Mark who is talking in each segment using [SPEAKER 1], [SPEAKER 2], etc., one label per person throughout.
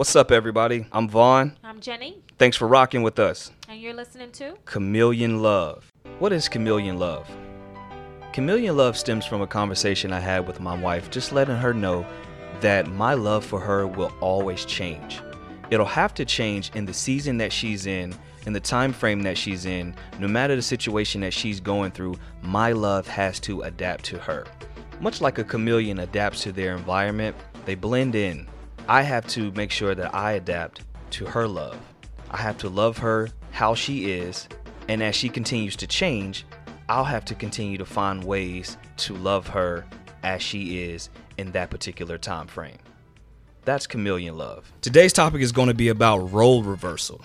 [SPEAKER 1] What's up, everybody? I'm Vaughn.
[SPEAKER 2] I'm Jenny,
[SPEAKER 1] Thanks for rocking with us.
[SPEAKER 2] and you're listening to
[SPEAKER 1] Chameleon Love. What is chameleon love? Chameleon love stems from a conversation I had with my wife, just letting her know that my love for her will always change. It'll have to change in the season that she's in, in the time frame that she's in, no matter the situation that she's going through, my love has to adapt to her. Much like a chameleon adapts to their environment, they blend in. I have to make sure that I adapt to her love. I have to love her how she is, and as she continues to change, I'll have to continue to find ways to love her as she is in that particular time frame. That's chameleon love. Today's topic is going to be about role reversal.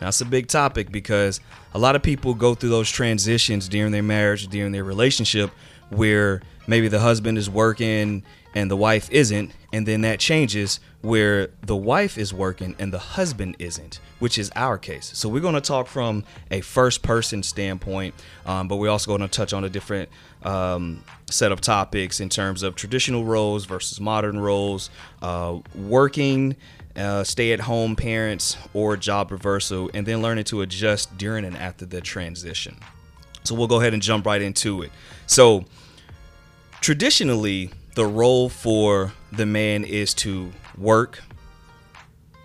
[SPEAKER 1] Now, it's a big topic because a lot of people go through those transitions during their marriage, during their relationship, where maybe the husband is working and the wife isn't, and then that changes where the wife is working and the husband isn't, which is our case. So, we're going to talk from a first person standpoint, um, but we're also going to touch on a different um, set of topics in terms of traditional roles versus modern roles, uh, working uh, stay at home parents or job reversal, and then learning to adjust during and after the transition. So we'll go ahead and jump right into it. So, traditionally, the role for the man is to work,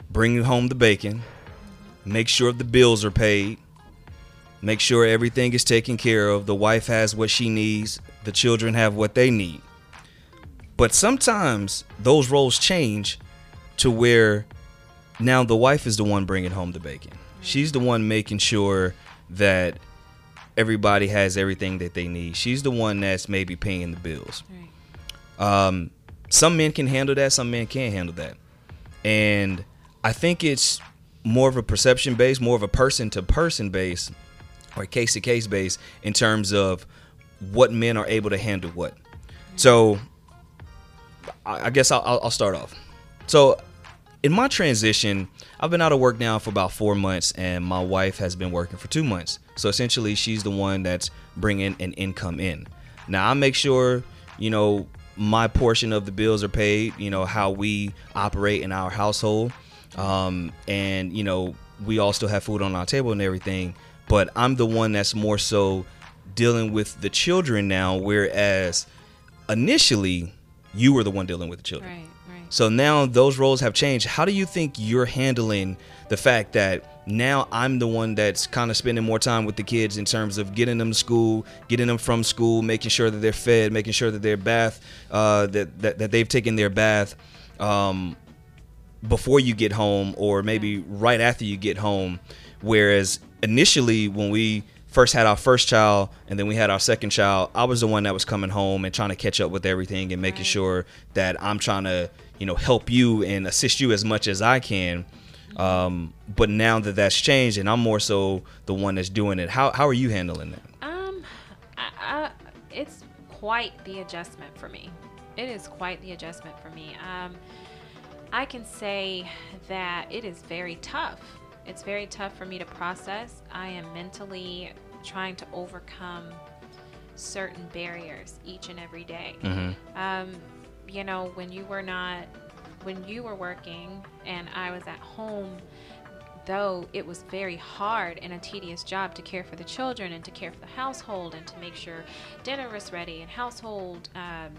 [SPEAKER 1] bring home the bacon, make sure the bills are paid, make sure everything is taken care of, the wife has what she needs, the children have what they need. But sometimes those roles change to where now the wife is the one bringing home the bacon. She's the one making sure that everybody has everything that they need. She's the one that's maybe paying the bills. Um, some men can handle that, some men can't handle that. And I think it's more of a perception base, more of a person to person base or case to case base in terms of what men are able to handle what. So I guess I'll I'll start off. So in my transition, I've been out of work now for about four months, and my wife has been working for two months. So essentially, she's the one that's bringing an income in. Now I make sure, you know, my portion of the bills are paid. You know how we operate in our household, um, and you know we all still have food on our table and everything. But I'm the one that's more so dealing with the children now, whereas initially you were the one dealing with the children.
[SPEAKER 2] right.
[SPEAKER 1] So now those roles have changed. How do you think you're handling the fact that now I'm the one that's kind of spending more time with the kids in terms of getting them to school, getting them from school, making sure that they're fed, making sure that their bath, uh, that, that that they've taken their bath um, before you get home, or maybe right after you get home. Whereas initially, when we first had our first child and then we had our second child, I was the one that was coming home and trying to catch up with everything and making
[SPEAKER 2] Right.
[SPEAKER 1] sure that I'm trying to, you know, help you and assist you as much as I can. Um, but now that that's changed and I'm more so the one that's doing it, how, how are you handling that?
[SPEAKER 2] Um, I, I, it's quite the adjustment for me. It is quite the adjustment for me. Um, I can say that it is very tough. It's very tough for me to process. I am mentally trying to overcome certain barriers each and every day. Um, you know, when you were not, when you were working and I was at home, though it was very hard and a tedious job to care for the children and to care for the household and to make sure dinner was ready and household um,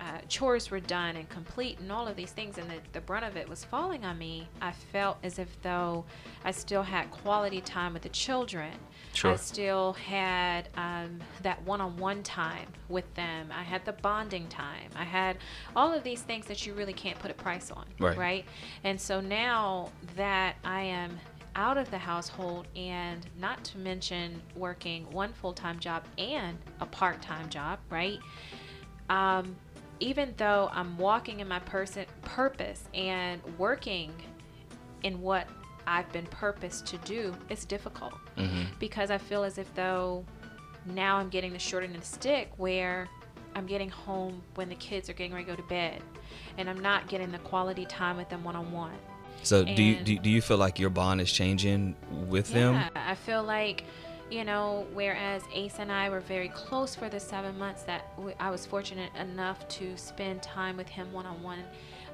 [SPEAKER 2] uh, chores were done and complete and all of these things and the, the brunt of it was falling on me i felt as if though i still had quality time with the children.
[SPEAKER 1] Sure.
[SPEAKER 2] i still had um, that one-on-one time with them. I had the bonding time. I had all of these things that you really can't put a price on
[SPEAKER 1] Right.
[SPEAKER 2] right? And so now that i am out of the household and not to mention working one full-time job and a part-time job right? Um, even though i'm walking in my person purpose and working in what I've been purposed to do, it's difficult mm-hmm. because I feel as if though now I'm getting the short end of the stick where I'm getting home when the kids are getting ready to go to bed and I'm not getting the quality time with them one on one.
[SPEAKER 1] So do you, do, do you feel like your bond is changing with them?
[SPEAKER 2] Yeah, I feel like, you know, whereas Ace and I were very close for the seven months that I was fortunate enough to spend time with him one on one.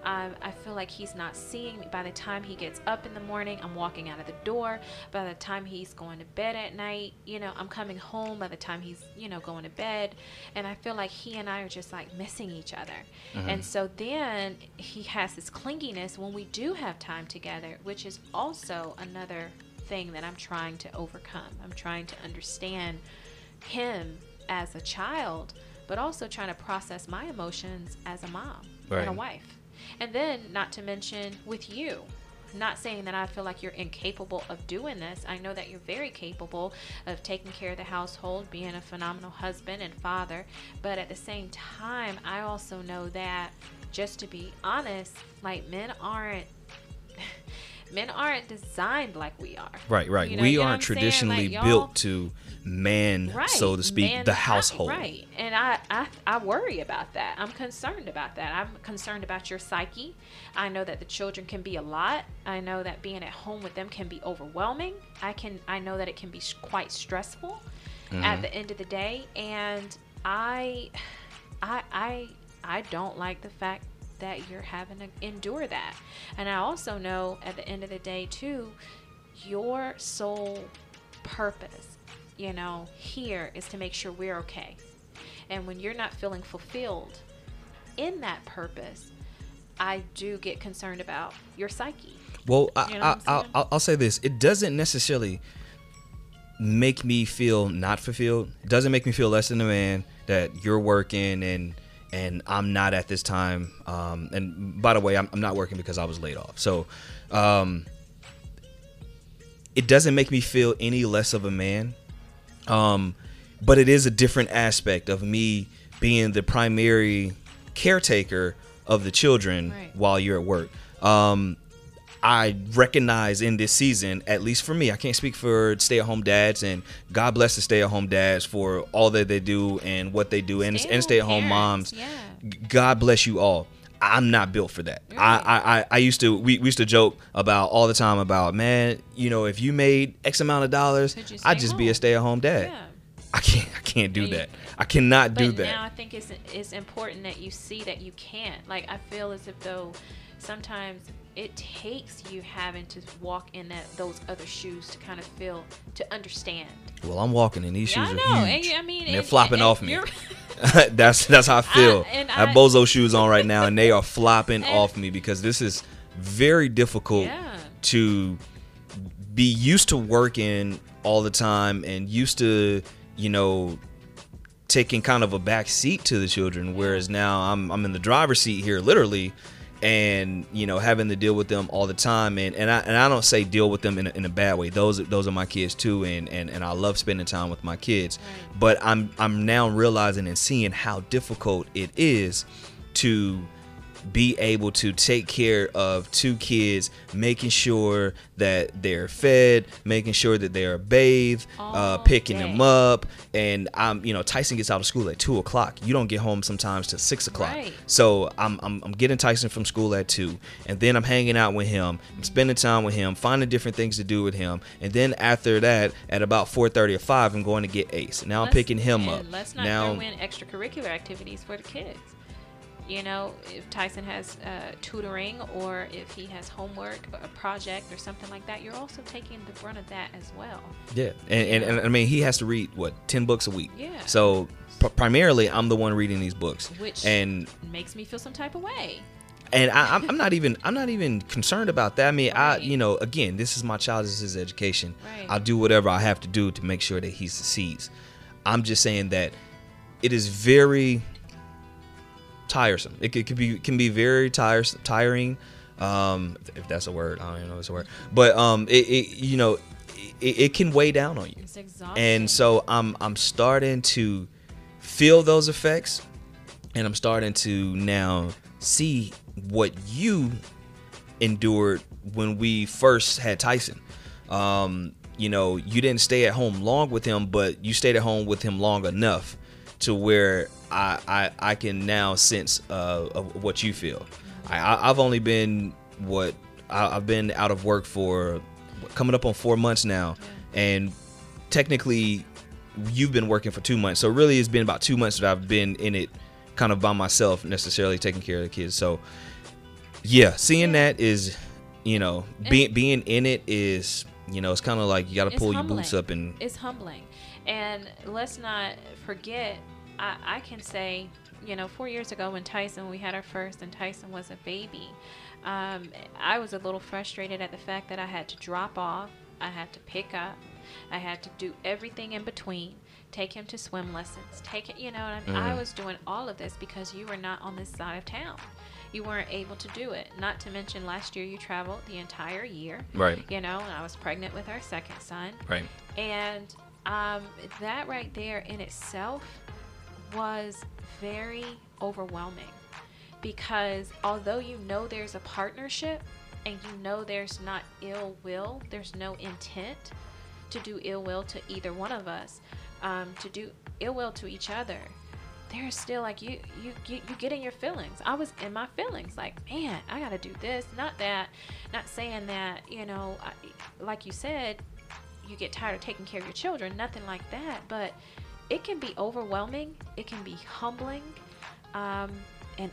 [SPEAKER 2] I, I feel like he's not seeing me. By the time he gets up in the morning, I'm walking out of the door. By the time he's going to bed at night, you know, I'm coming home by the time he's, you know, going to bed. And I feel like he and I are just like missing each other. Mm-hmm. And so then he has this clinginess when we do have time together, which is also another thing that I'm trying to overcome. I'm trying to understand him as a child, but also trying to process my emotions as a mom right. and a wife. And then, not to mention with you, not saying that I feel like you're incapable of doing this. I know that you're very capable of taking care of the household, being a phenomenal husband and father. But at the same time, I also know that, just to be honest, like men aren't. men aren't designed like we are.
[SPEAKER 1] Right, right. You know, we aren't traditionally like, built to man, right, so to speak, the household.
[SPEAKER 2] Right. And I, I I worry about that. I'm concerned about that. I'm concerned about your psyche. I know that the children can be a lot. I know that being at home with them can be overwhelming. I can I know that it can be quite stressful mm-hmm. at the end of the day and I I I I don't like the fact that you're having to endure that. And I also know at the end of the day, too, your sole purpose, you know, here is to make sure we're okay. And when you're not feeling fulfilled in that purpose, I do get concerned about your psyche.
[SPEAKER 1] Well, you know I, I, I'll, I'll say this: it doesn't necessarily make me feel not fulfilled. It doesn't make me feel less than a man that you're working and and I'm not at this time. Um, and by the way, I'm, I'm, not working because I was laid off. So um, it doesn't make me feel any less of a man. Um, but it is a different aspect of me being the primary caretaker of the children right. while you're at work. Um, I recognize in this season, at least for me, I can't speak for stay at home dads, and God bless the stay at home dads for all that they do and what they do, and, and stay at home moms. Yeah. God bless you all. I'm not built for that. Right. I, I, I used to we, we used to joke about all the time about man, you know, if you made X amount of dollars, I'd just home? be a stay at home dad. Yeah. I can't I can't do that. I cannot do that.
[SPEAKER 2] Now I think it's it's important that you see that you can't. Like I feel as if though sometimes it takes you having to walk in that those other shoes to kind of feel to understand.
[SPEAKER 1] Well, I'm walking in these yeah, shoes I know. are huge. And, I mean, and they're and, flopping off me. that's that's how I feel. I, I have bozo shoes on right now, and they are flopping off me because this is very difficult yeah. to be used to working all the time and used to, you know, taking kind of a back seat to the children. Whereas now I'm I'm in the driver's seat here, literally and you know having to deal with them all the time. And and I, and I don't say deal with them in a, in a bad way. Those those are my kids too and and, and I love spending time with my kids. But I'm I'm now realizing and seeing how difficult it is to be able to take care of two kids, making sure that they're fed, making sure that they are bathed, uh, picking them up. And I'm, you know, Tyson gets out of school at two o'clock. You don't get home sometimes till six o'clock. Right. So I'm, I'm, I'm getting Tyson from school at two, and then I'm hanging out with him, I'm spending time with him, finding different things to do with him, and then after that, at about four thirty or five, I'm going to get Ace. Now let's, I'm picking him up.
[SPEAKER 2] Let's not
[SPEAKER 1] now,
[SPEAKER 2] throw in extracurricular activities for the kids you know, if Tyson has uh, tutoring or if he has homework, a project or something like that, you're also taking the brunt of that as well.
[SPEAKER 1] Yeah, and, and, and, I mean, he has to read what ten books a week. Yeah. So pr- primarily, I'm the one reading these books,
[SPEAKER 2] which
[SPEAKER 1] and
[SPEAKER 2] makes me feel some type of way.
[SPEAKER 1] And I, am not even I'm not even concerned about that. I mean, right. I you know, again, this is my child, this is his education. Right. I'll do whatever I have to do to make sure that he succeeds. I'm just saying that it is very tiresome. It could, could be can be very tires tiring, um, if that's a word. I don't even know if it's a word, but um, it, it you know it, it, can weigh down on you.
[SPEAKER 2] It's exhausting.
[SPEAKER 1] And so I'm I'm starting to feel those effects, and I'm starting to now see what you endured when we first had Tyson. Um, you know, you didn't stay at home long with him, but you stayed at home with him long enough to where I I, I can now sense uh, what you feel. I, I've only been what I, I've been out of work for coming up on four months now, and technically you've been working for two months. So really, it's been about two months that I've been in it, kind of by myself, necessarily taking care of the kids. So Yeah, seeing that is, you know, being being in it is, you know, it's kind of like you got to pull your boots up and
[SPEAKER 2] It's humbling. And let's not forget, I, I can say, you know, four years ago when Tyson, we had our first, and Tyson was a baby, um, I was a little frustrated at the fact that I had to drop off, I had to pick up, I had to do everything in between. Take him to swim lessons. Take it, you know. And I, I
[SPEAKER 1] Mhm.
[SPEAKER 2] was doing all of this because you were not on this side of town. You weren't able to do it. Not to mention, last year you traveled the entire year.
[SPEAKER 1] right,
[SPEAKER 2] You know, and I was pregnant with our second son.
[SPEAKER 1] right,
[SPEAKER 2] And um, that right there in itself was very overwhelming because although you know there's a partnership and you know there's not ill will, there's no intent to do ill will to either one of us, um, to do ill will to each other. There's still like you, you, you, you get in your feelings. I was in my feelings, like man, I gotta do this. Not that, not saying that, you know, I, like you said, you get tired of taking care of your children, nothing like that. But it can be overwhelming, it can be humbling, um, and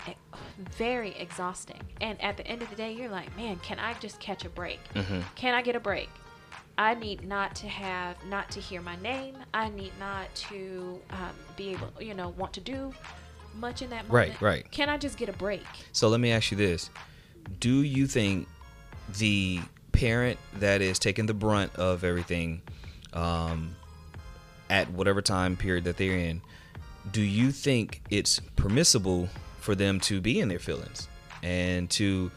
[SPEAKER 2] very exhausting. And at the end of the day, you're like, man, can I just catch a break?
[SPEAKER 1] hmm
[SPEAKER 2] Can I get a break? I need not to have, not to hear my name. I need not to um, be able, you know, want to do much in that moment.
[SPEAKER 1] Right, right.
[SPEAKER 2] Can I just get a break?
[SPEAKER 1] So let me ask you this: Do you think the parent that is taking the brunt of everything, um, at whatever time period that they're in, do you think it's permissible for them to be in their feelings and to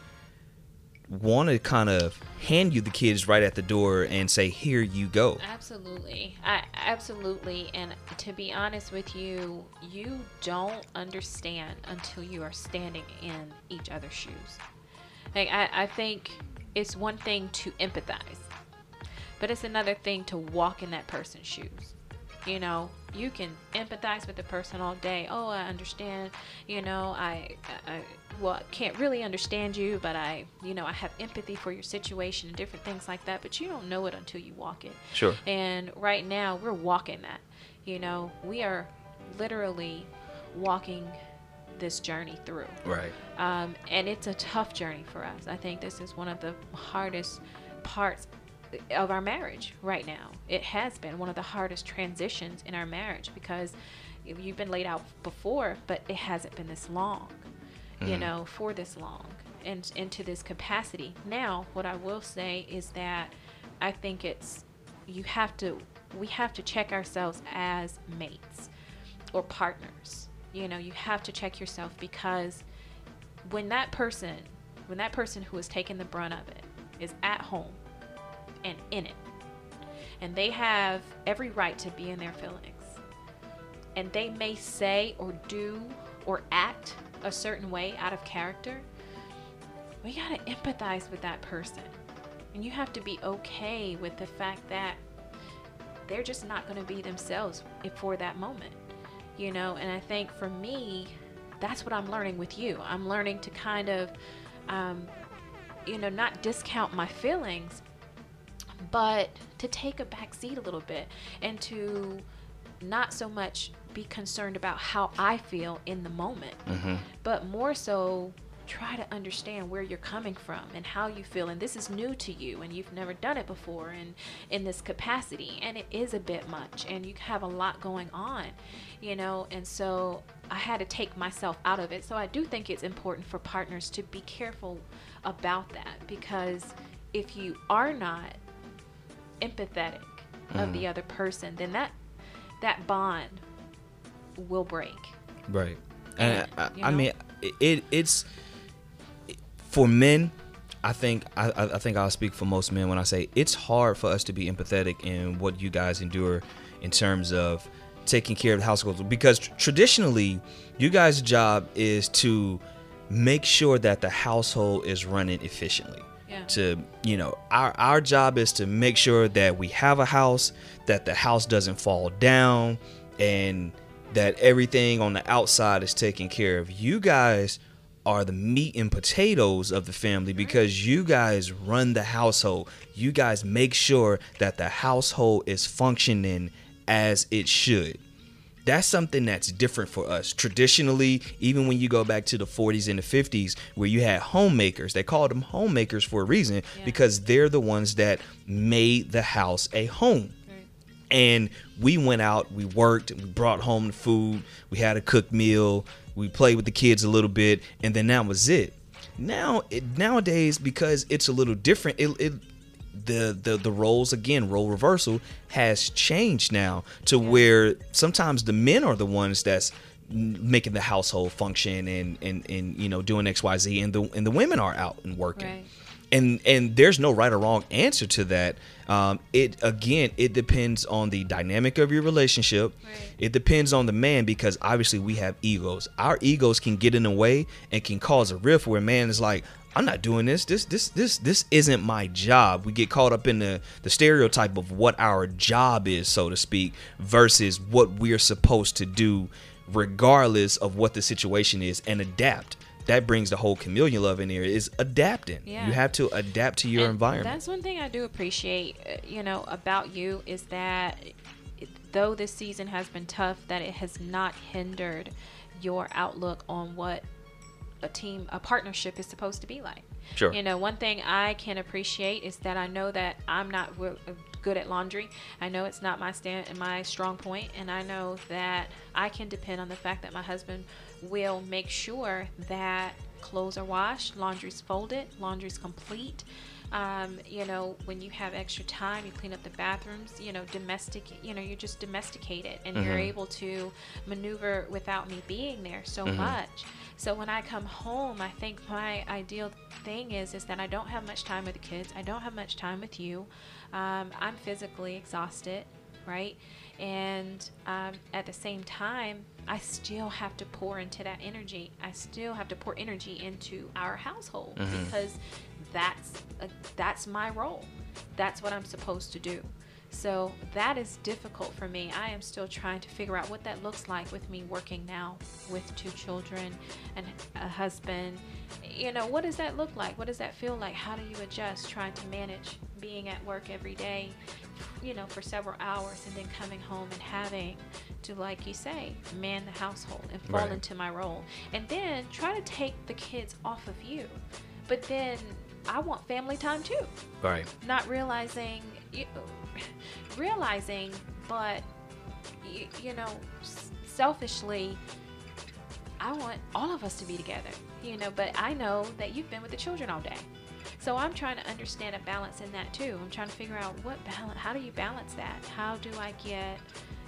[SPEAKER 1] want to kind of hand you the kids right at the door and say, "Here you go"?
[SPEAKER 2] Absolutely. I absolutely and to be honest with you, you don't understand until you are standing in each other's shoes. Like I, I think it's one thing to empathize, but it's another thing to walk in that person's shoes. You know, you can empathize with the person all day. Oh, I understand. You know, I, I, well, can't really understand you, but I, you know, I have empathy for your situation and different things like that. But you don't know it until you walk it.
[SPEAKER 1] Sure.
[SPEAKER 2] And right now, we're walking that. You know, we are literally walking this journey through.
[SPEAKER 1] Right.
[SPEAKER 2] Um, and it's a tough journey for us. I think this is one of the hardest parts of our marriage right now. It has been one of the hardest transitions in our marriage because you've been laid out before, but it hasn't been this long, you
[SPEAKER 1] Mhm.
[SPEAKER 2] know, for this long and into this capacity. Now, what I will say is that I think it's you have to we have to check ourselves as mates or partners. You know, you have to check yourself because when that person, when that person who is taking the brunt of it is at home and in it, and they have every right to be in their feelings, and they may say or do or act a certain way out of character, we gotta empathize with that person. And you have to be okay with the fact that they're just not gonna be themselves for that moment you know? And i think for me that's what i'm learning with you. I'm learning to kind of um, you know not discount my feelings but to take a back seat a little bit and to not so much be concerned about how i feel in the moment
[SPEAKER 1] Mm-hmm.
[SPEAKER 2] but more so try to understand where you're coming from and how you feel and this is new to you and you've never done it before and in this capacity and it is a bit much and you have a lot going on you know and so i had to take myself out of it so i do think it's important for partners to be careful about that because if you are not empathetic of the mm-hmm. other person then that that bond will break
[SPEAKER 1] Right. And
[SPEAKER 2] And,
[SPEAKER 1] I,
[SPEAKER 2] you
[SPEAKER 1] I mean, it, it it's for men. I think I, I I think I'll speak for most men when I say it's hard for us to be empathetic in what you guys endure in terms of taking care of the household because tr- traditionally you guys' job is to make sure that the household is running efficiently
[SPEAKER 2] Yeah.
[SPEAKER 1] to you know our our job is to make sure that we have a house that the house doesn't fall down and that everything on the outside is taken care of. You guys are the meat and potatoes of the family because you guys run the household. You guys make sure that the household is functioning as it should that's something that's different for us. Traditionally, even when you go back to the 40s and the 50s, where you had homemakers, they called them homemakers for a reason yeah. because they're the ones that made the house a home. And we went out, we worked, we brought home the food, we had a cooked meal, we played with the kids a little bit, and then that was it. Now, it, nowadays, because it's a little different, it, it the the the roles again role reversal has changed now to yeah. where sometimes the men are the ones that's making the household function and and and you know doing xyz and the and the women are out and working right. and and there's no right or wrong answer to that um, it again it depends on the dynamic of your relationship right. it depends on the man because obviously we have egos our egos can get in the way and can cause a rift where man is like I'm not doing this. This this this this isn't my job. We get caught up in the the stereotype of what our job is, so to speak, versus what we're supposed to do regardless of what the situation is and adapt. That brings the whole chameleon love in here is adapting. Yeah. You have to adapt to your
[SPEAKER 2] and
[SPEAKER 1] environment.
[SPEAKER 2] That's one thing I do appreciate, uh, you know, about you is that though this season has been tough, that it has not hindered your outlook on what a team, a partnership is supposed to be like.
[SPEAKER 1] Sure.
[SPEAKER 2] You know, one thing I can appreciate is that I know that I'm not uh, good at laundry. I know it's not my stand and my strong point, and I know that I can depend on the fact that my husband will make sure that clothes are washed, laundry's folded, laundry's complete. Um, you know, when you have extra time, you clean up the bathrooms, you know, domestic, you know, you're just domesticated and mm-hmm. you're able to maneuver without me being there so mm-hmm. much. So when I come home, I think my ideal thing is is that I don't have much time with the kids. I don't have much time with you. Um, I'm physically exhausted, right? And um, at the same time, I still have to pour into that energy. I still have to pour energy into our household mm-hmm. because that's a, that's my role. That's what I'm supposed to do. So that is difficult for me. I am still trying to figure out what that looks like with me working now with two children and a husband. You know, what does that look like? What does that feel like? How do you adjust trying to manage being at work every day, you know, for several hours and then coming home and having to, like you say, man the household and fall right. into my role. And then try to take the kids off of you. But then I want family time too.
[SPEAKER 1] Right.
[SPEAKER 2] Not realizing you, realizing, but you, you know, selfishly, I want all of us to be together, you know, but I know that you've been with the children all day. So I'm trying to understand a balance in that too. I'm trying to figure out what balance, how do you balance that? How do I get,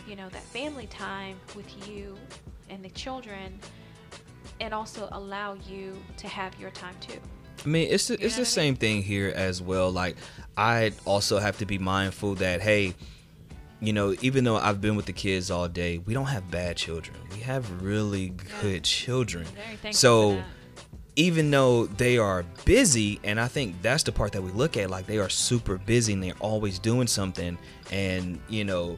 [SPEAKER 2] you know, that family time with you and the children and also allow you to have your time too?
[SPEAKER 1] I mean, it's the, it's the same thing here as well. Like, I also have to be mindful that hey, you know, even though I've been with the kids all day, we don't have bad children. We have really good children. So even though they are busy, and I think that's the part that we look at, like they are super busy and they're always doing something, and you know,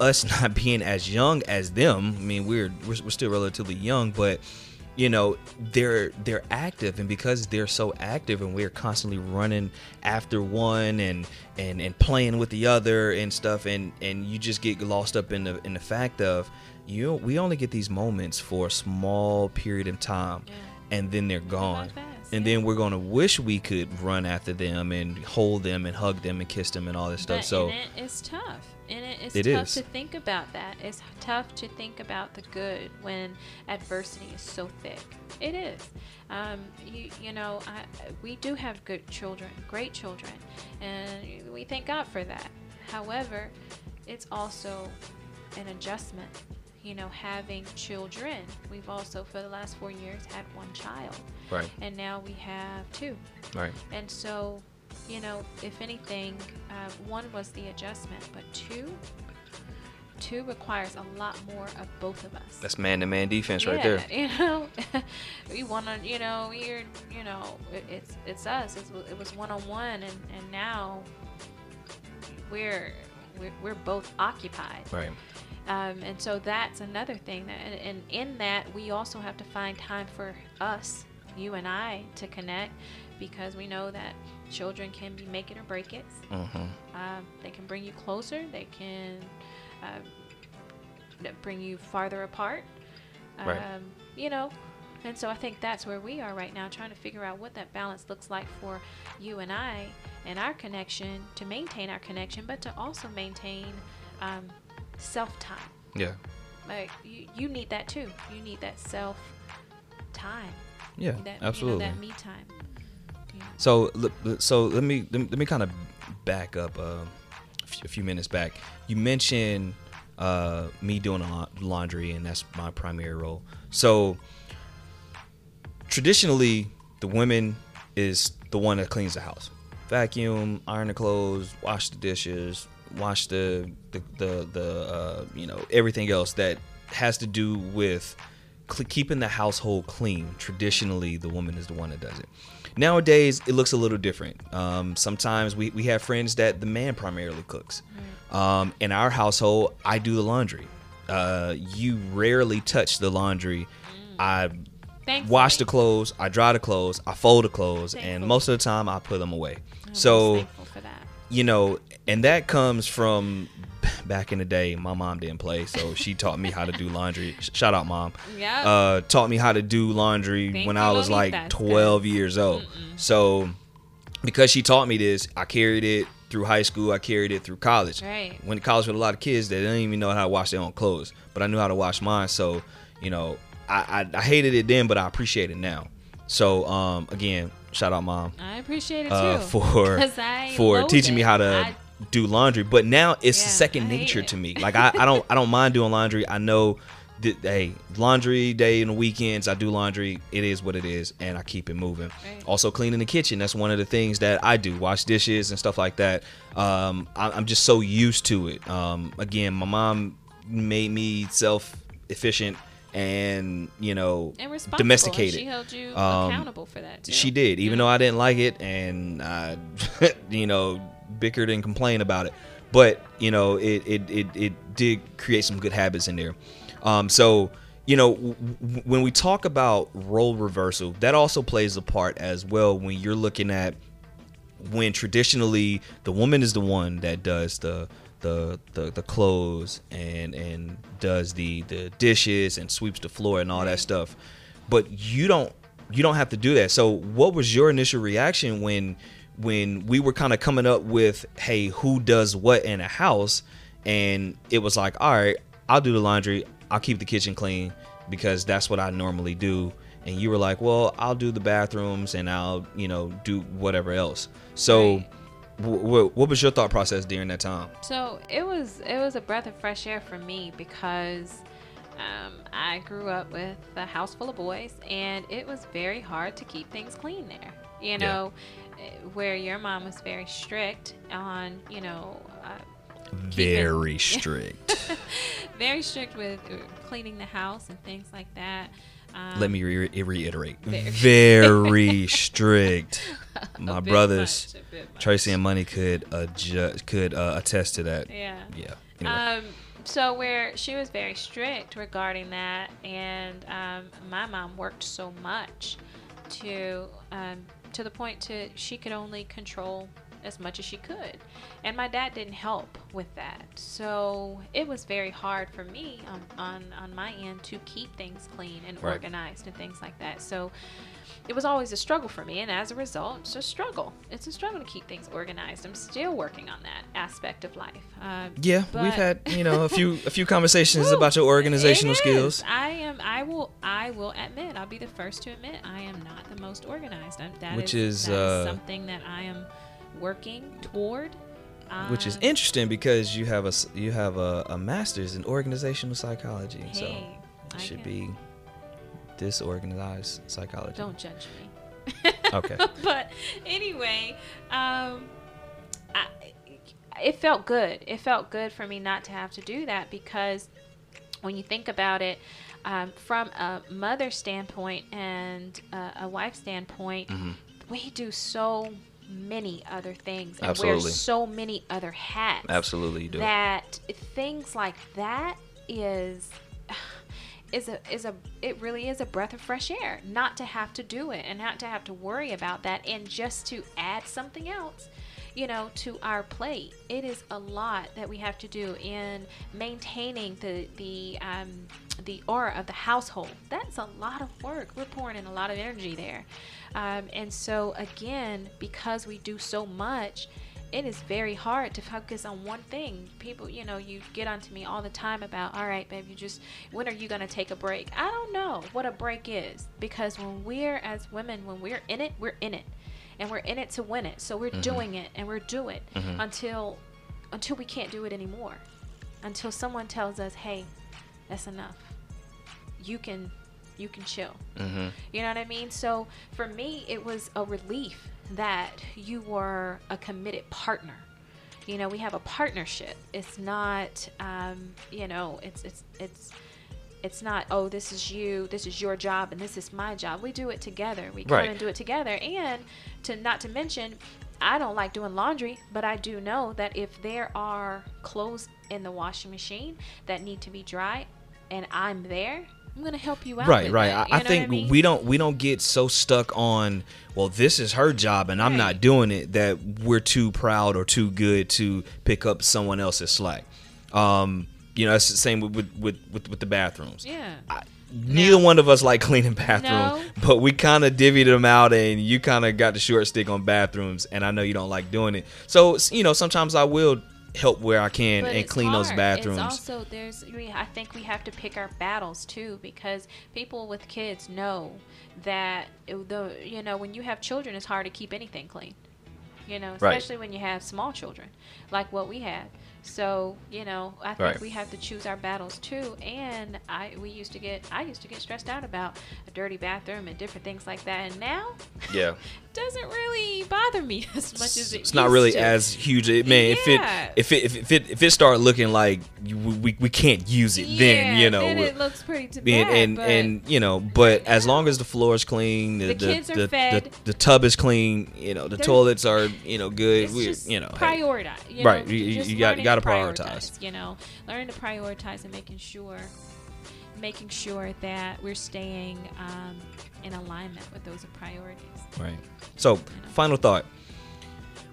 [SPEAKER 1] us not being as young as them. I mean, we're we're, we're still relatively young, but you know they're they're active and because they're so active and we're constantly running after one and and and playing with the other and stuff and and you just get lost up in the in the fact of you we only get these moments for a small period of time yeah. and then they're gone and then we're gonna wish we could run after them and hold them and hug them and kiss them and all this stuff.
[SPEAKER 2] But
[SPEAKER 1] so
[SPEAKER 2] it's tough, and it's it tough is. to think about that. It's tough to think about the good when adversity is so thick. It is. Um, you you know I, we do have good children, great children, and we thank God for that. However, it's also an adjustment you know, having children. We've also, for the last four years, had one child.
[SPEAKER 1] Right.
[SPEAKER 2] And now we have two.
[SPEAKER 1] Right.
[SPEAKER 2] And so, you know, if anything, uh, one was the adjustment, but two, two requires a lot more of both of us.
[SPEAKER 1] That's man-to-man defense
[SPEAKER 2] yeah,
[SPEAKER 1] right there.
[SPEAKER 2] You know, we want to, you know, we're, you know, it, it's it's us. It's, it was one-on-one, and and now we're we're, we're both occupied.
[SPEAKER 1] Right.
[SPEAKER 2] Um, and so that's another thing that, and, and in that we also have to find time for us, you and I, to connect, because we know that children can be make it or break it.
[SPEAKER 1] Mm-hmm.
[SPEAKER 2] Um, they can bring you closer. They can uh, bring you farther apart.
[SPEAKER 1] Right.
[SPEAKER 2] Um, you know, and so I think that's where we are right now, trying to figure out what that balance looks like for you and I and our connection to maintain our connection, but to also maintain um, self time.
[SPEAKER 1] Yeah.
[SPEAKER 2] Like you, you need that too. You need that self time.
[SPEAKER 1] Yeah.
[SPEAKER 2] That,
[SPEAKER 1] absolutely.
[SPEAKER 2] You know, that me time. Yeah.
[SPEAKER 1] So, so let me let me, kind of back up uh, a few minutes back. You mentioned uh, me doing la- laundry, and that's my primary role. So, traditionally, the women is the one that cleans the house, vacuum, iron the clothes, wash the dishes, wash the the the, the uh, you know everything else that has to do with cl- keeping the household clean. Traditionally, the woman is the one that does it. Nowadays, it looks a little different. Um, sometimes we, we have friends that the man primarily cooks. Um, in our household, I do the laundry. Uh, you rarely touch the laundry. I
[SPEAKER 2] Thankfully.
[SPEAKER 1] wash the clothes, I dry the clothes, I fold the clothes, and most of the time I put them away.
[SPEAKER 2] I'm
[SPEAKER 1] so
[SPEAKER 2] for that.
[SPEAKER 1] you know, and that comes from back in the day. My mom didn't play, so she taught me how to do laundry. Shout out, mom.
[SPEAKER 2] Yeah.
[SPEAKER 1] Uh, taught me how to do laundry
[SPEAKER 2] Thank
[SPEAKER 1] when I was like
[SPEAKER 2] Lolitas.
[SPEAKER 1] 12 years old. So, because she taught me this, I carried it through high school. I carried it through college.
[SPEAKER 2] Right.
[SPEAKER 1] Went to college with a lot of kids that didn't even know how to wash their own clothes, but I knew how to wash mine. So, you know, I, I, I hated it then, but I appreciate it now. So, um, again, shout out, mom
[SPEAKER 2] I appreciate it too.
[SPEAKER 1] uh, for
[SPEAKER 2] I
[SPEAKER 1] for
[SPEAKER 2] loathe
[SPEAKER 1] teaching me how to
[SPEAKER 2] I-
[SPEAKER 1] do laundry. But now it's
[SPEAKER 2] Yeah,
[SPEAKER 1] second
[SPEAKER 2] I
[SPEAKER 1] nature to me. Like I, I don't I don't mind doing laundry. I know that hey, laundry day and the weekends I do laundry. It is what it is, and I keep it moving.
[SPEAKER 2] Right.
[SPEAKER 1] Also cleaning the kitchen. That's one of the things that I do. Wash dishes and stuff like that. Um, I, I'm just so used to it. Um, again, my mom made me self efficient and you know
[SPEAKER 2] and
[SPEAKER 1] domesticated.
[SPEAKER 2] And she held you
[SPEAKER 1] Um,
[SPEAKER 2] accountable for that. Too.
[SPEAKER 1] She did, even though I didn't like it, and I, you know, bickered and complained about it. But you know, it it it, it did create some good habits in there. Um, so you know, w- when we talk about role reversal, that also plays a part as well. When you're looking at when traditionally the woman is the one that does the the the, the clothes and and does the the dishes and sweeps the floor and all that stuff but you don't you don't have to do that so what was your initial reaction when when we were kind of coming up with hey who does what in a house and it was like all right i'll do the laundry i'll keep the kitchen clean because that's what i normally do and you were like well i'll do the bathrooms and i'll you know do whatever else so
[SPEAKER 2] Right.
[SPEAKER 1] wh- wh- what was your thought process during that time
[SPEAKER 2] So it was it was a breath of fresh air for me because um, I grew up with a house full of boys, and it was very hard to keep things clean there. You know, eh, where your mom was very strict on you know. Uh,
[SPEAKER 1] very strict
[SPEAKER 2] very strict with uh, cleaning the house and things like that. Um,
[SPEAKER 1] let me re- reiterate
[SPEAKER 2] Very.
[SPEAKER 1] very strict my brothers
[SPEAKER 2] much, a bit much.
[SPEAKER 1] tracy and money could adjust, could uh, attest to that
[SPEAKER 2] Yeah.
[SPEAKER 1] yeah anyway.
[SPEAKER 2] Um, so where she was very strict regarding that, and um, my mom worked so much to um, to the point to she could only control as much as she could, and my dad didn't help with that. So it was very hard for me on on, on my end to keep things clean and
[SPEAKER 1] Right.
[SPEAKER 2] organized and things like that. So it was always a struggle for me and as a result it's a struggle. It's a struggle to keep things organized. I'm still working on that aspect of life. Um,
[SPEAKER 1] yeah
[SPEAKER 2] but-
[SPEAKER 1] we've had you know a few a few conversations
[SPEAKER 2] Woo,
[SPEAKER 1] about your organizational skills.
[SPEAKER 2] I am i will i will admit i'll be the first to admit i am not the most organized. I'm, that
[SPEAKER 1] Which
[SPEAKER 2] is-
[SPEAKER 1] is,
[SPEAKER 2] that
[SPEAKER 1] uh,
[SPEAKER 2] something that i am working toward.
[SPEAKER 1] Which is
[SPEAKER 2] Um,
[SPEAKER 1] interesting because you have a you have a, a master's in organizational psychology so it
[SPEAKER 2] I
[SPEAKER 1] should
[SPEAKER 2] can-
[SPEAKER 1] be disorganized psychology
[SPEAKER 2] don't judge me
[SPEAKER 1] Okay.
[SPEAKER 2] but anyway, um, I, it felt good. It felt good for me not to have to do that because when you think about it, um, from a mother standpoint and uh, a wife standpoint,
[SPEAKER 1] Mm-hmm.
[SPEAKER 2] we do so many other things and
[SPEAKER 1] Absolutely.
[SPEAKER 2] wear so many other hats
[SPEAKER 1] absolutely you do
[SPEAKER 2] that things like that is is a is a it really is a breath of fresh air not to have to do it and not to have to worry about that and just to add something else you know, to our plate. It is a lot that we have to do in maintaining the the um, the aura of the household. That's a lot of work. We're pouring in a lot of energy there, um, and so again, because we do so much it is very hard to focus on one thing. People, you know, you get onto me all the time about, all right, babe, you just, when are you going to take a break? I don't know what a break is because when we're, as women, when we're in it, we're in it. And we're in it to win it. So we're mm-hmm. doing it and we're doing it mm-hmm. until, until we can't do it anymore. Until someone tells us, hey, that's enough. You can, you can chill. Mm-hmm. You know what I mean? So for me, it was a relief that you were a committed partner. You know, we have a partnership. It's not, um, you know, it's it's it's it's not oh this is you this is your job and this is my job we do it together we come right. and do it together and to not to mention i don't like doing laundry but i do know that if there are clothes in the washing machine that need to be dry and i'm there I'm gonna help you out.
[SPEAKER 1] Right, right.
[SPEAKER 2] I,
[SPEAKER 1] I think I mean? we don't we don't get so stuck on well, this is her job and I'm not doing it that we're too proud or too good to pick up someone else's slack. Um, you know, it's the same with with with, with the bathrooms.
[SPEAKER 2] Yeah.
[SPEAKER 1] I, neither no. one of us like cleaning bathrooms, no. but we kind of divvied them out, and you kind of got the short stick on bathrooms. And I know you don't like doing it, so you know sometimes I will help where I can but and clean hard. those bathrooms.
[SPEAKER 2] It's also there's I think we have to pick our battles too because people with kids know that the you know when you have children it's hard to keep anything clean. You know, especially right. when you have small children like what we had. So you know, I think right. we have to choose our battles too. And I we used to get I used to get stressed out about a dirty bathroom and different things like that. And now,
[SPEAKER 1] yeah,
[SPEAKER 2] doesn't really bother me as much as it. Used to.
[SPEAKER 1] It's not really
[SPEAKER 2] to.
[SPEAKER 1] as huge. Man, yeah. if it if it if it if it start looking like we, we can't use it, yeah, then you know
[SPEAKER 2] then it looks pretty to
[SPEAKER 1] bad. And and, and you know, but as long as the floor is clean, the,
[SPEAKER 2] the, the kids
[SPEAKER 1] the,
[SPEAKER 2] are fed,
[SPEAKER 1] the, the, tub is clean, you know, the toilets are you know good. We you know
[SPEAKER 2] prioritize. You
[SPEAKER 1] know, right, you, you got got to prioritize. prioritize.
[SPEAKER 2] You know, learning to prioritize and making sure making sure that we're staying um, in alignment with those priorities.
[SPEAKER 1] Right. So, you know? final thought.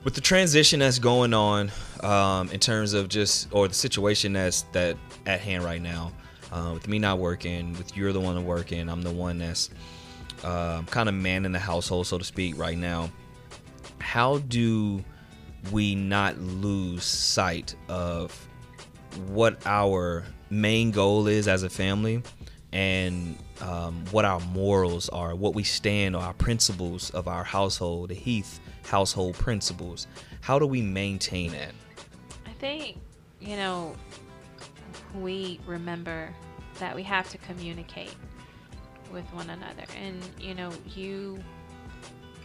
[SPEAKER 1] With the transition that's going on um, in terms of just, or the situation that's that at hand right now, uh, with me not working, with you're the one working, I'm the one that's uh, kind of manning the household, so to speak, right now. How do we not lose sight of what our main goal is as a family and um, what our morals are, what we stand, on, our principles of our household, the Heath household principles. How do we maintain that?
[SPEAKER 2] I think, you know, we remember that we have to communicate with one another. And, you know, you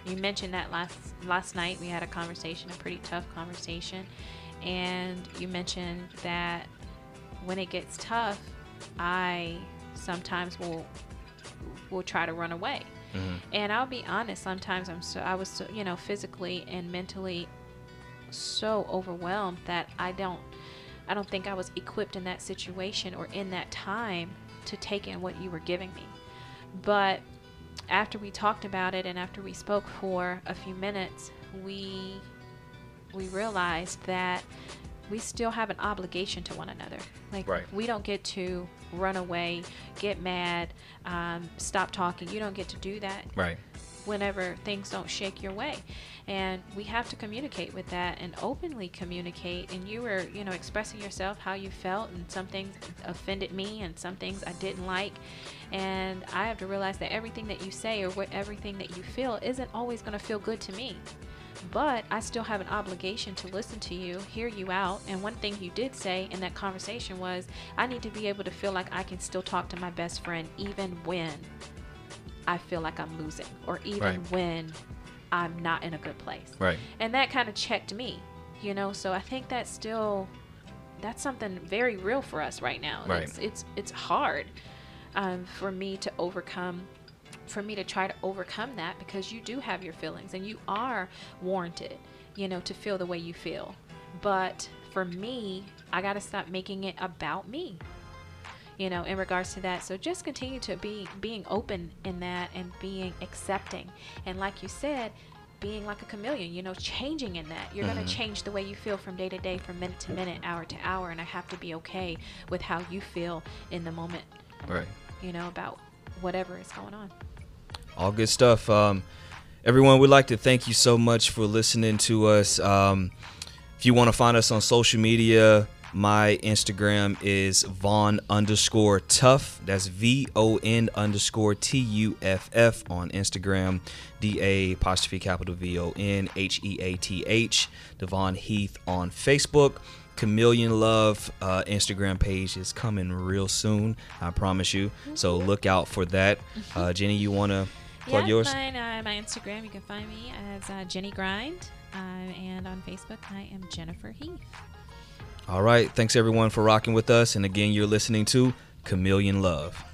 [SPEAKER 2] you mentioned that last last night we had a conversation, a pretty tough conversation, and you mentioned that when it gets tough, I sometimes will will try to run away. Mm-hmm. And I'll be honest, sometimes I'm so I was so, you know physically and mentally so overwhelmed that I don't I don't think I was equipped in that situation or in that time to take in what you were giving me. But after we talked about it and after we spoke for a few minutes, we we realized that we still have an obligation to one another. Like right. we don't get to run away, get mad, um, stop talking. You don't get to do that.
[SPEAKER 1] Right.
[SPEAKER 2] Whenever things don't shake your way, and we have to communicate with that and openly communicate. And you were, you know, expressing yourself how you felt, and some things offended me, and some things I didn't like. And I have to realize that everything that you say or what everything that you feel isn't always going to feel good to me but I still have an obligation to listen to you, hear you out. And one thing you did say in that conversation was, I need to be able to feel like I can still talk to my best friend even when I feel like I'm losing or even right. when I'm not in a good place.
[SPEAKER 1] Right.
[SPEAKER 2] And that kind of checked me, you know. So I think that's still that's something very real for us right now.
[SPEAKER 1] Right.
[SPEAKER 2] It's it's, it's hard um, for me to overcome for me to try to overcome that because you do have your feelings and you are warranted, you know, to feel the way you feel. But for me, I got to stop making it about me. You know, in regards to that. So just continue to be being open in that and being accepting. And like you said, being like a chameleon, you know, changing in that. You're
[SPEAKER 1] Mhm.
[SPEAKER 2] going to change the way you feel from day to day, from minute to minute, hour to hour. And I have to be okay with how you feel in the moment,
[SPEAKER 1] Right.
[SPEAKER 2] you know, about whatever is going on.
[SPEAKER 1] All good stuff. Um, everyone, we'd like to thank you so much for listening to us. Um, if you want to find us on social media, my Instagram is Von underscore Tuff. That's V O N underscore T U F F on Instagram. D A apostrophe capital V O N H E A T H. Da'Von Heath on Facebook. Chameleon Love uh, Instagram page is coming real soon. I promise you. So look out for that. Uh, Jenny, you want to plug
[SPEAKER 2] yeah,
[SPEAKER 1] yours?
[SPEAKER 2] Mine, uh, my Instagram, you can find me as uh, Jenny Grind. Uh, and on Facebook, I am Jennifer Heath.
[SPEAKER 1] All right. Thanks everyone for rocking with us. And again, you're listening to Chameleon Love.